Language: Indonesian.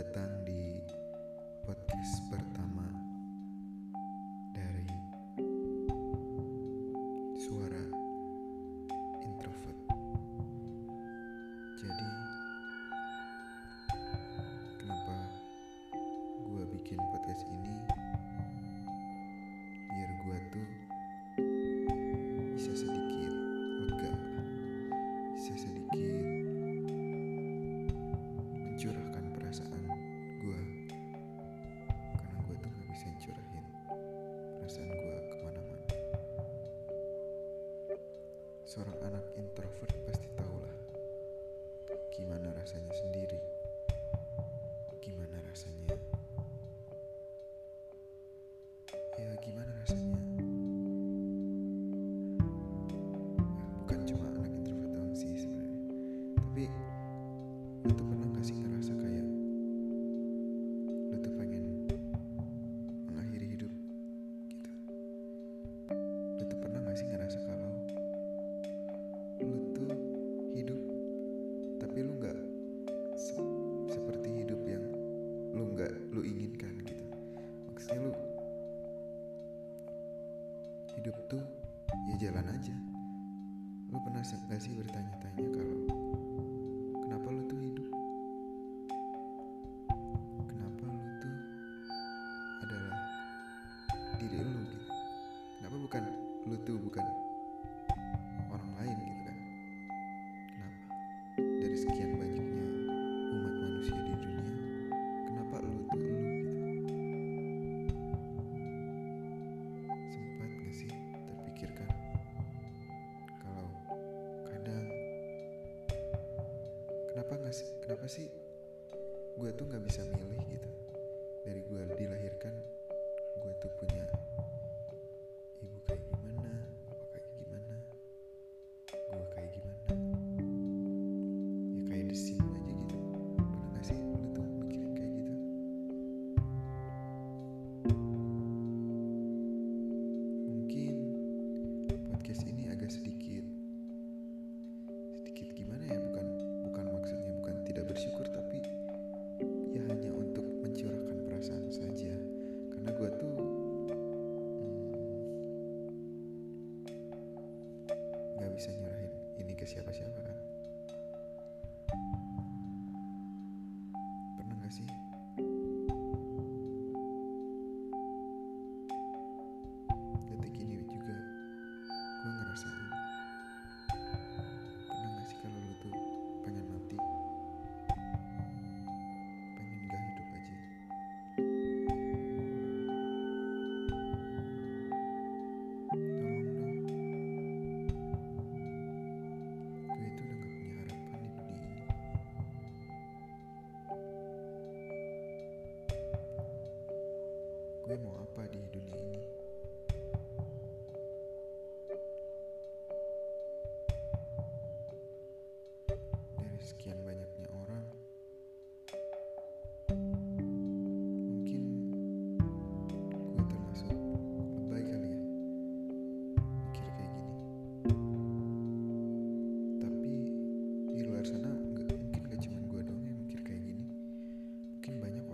karagatan Seorang anak introvert pasti tahulah gimana rasanya sendiri. Gimana rasanya? Ya gimana rasanya? Ya, bukan cuma anak introvert doang sih sebenarnya. Tapi tuh pernah gak sih ngerasa kayak hidup tuh ya jalan aja. Lu pernah gak sih bertanya-tanya kalau kenapa lu tuh hidup? Kenapa lu tuh adalah diri lu gitu. Kenapa bukan lu tuh bukan orang lain gitu kan. Kenapa? Dari sekian banyaknya kenapa nggak sih? Kenapa sih gue tuh nggak bisa milih gitu? Dari gue dilahirkan gue tuh punya bersyukur tapi ya hanya untuk mencurahkan perasaan saja. Karena gue tuh hmm, nggak bisa nyerahin ini ke siapa-siapa gue mau apa di dunia ini? Dari sekian banyaknya orang mungkin gue termasuk lebay kali ya mikir kayak gini. Tapi di luar sana mungkin gak cuma gue doang yang mikir kayak gini. Mungkin banyak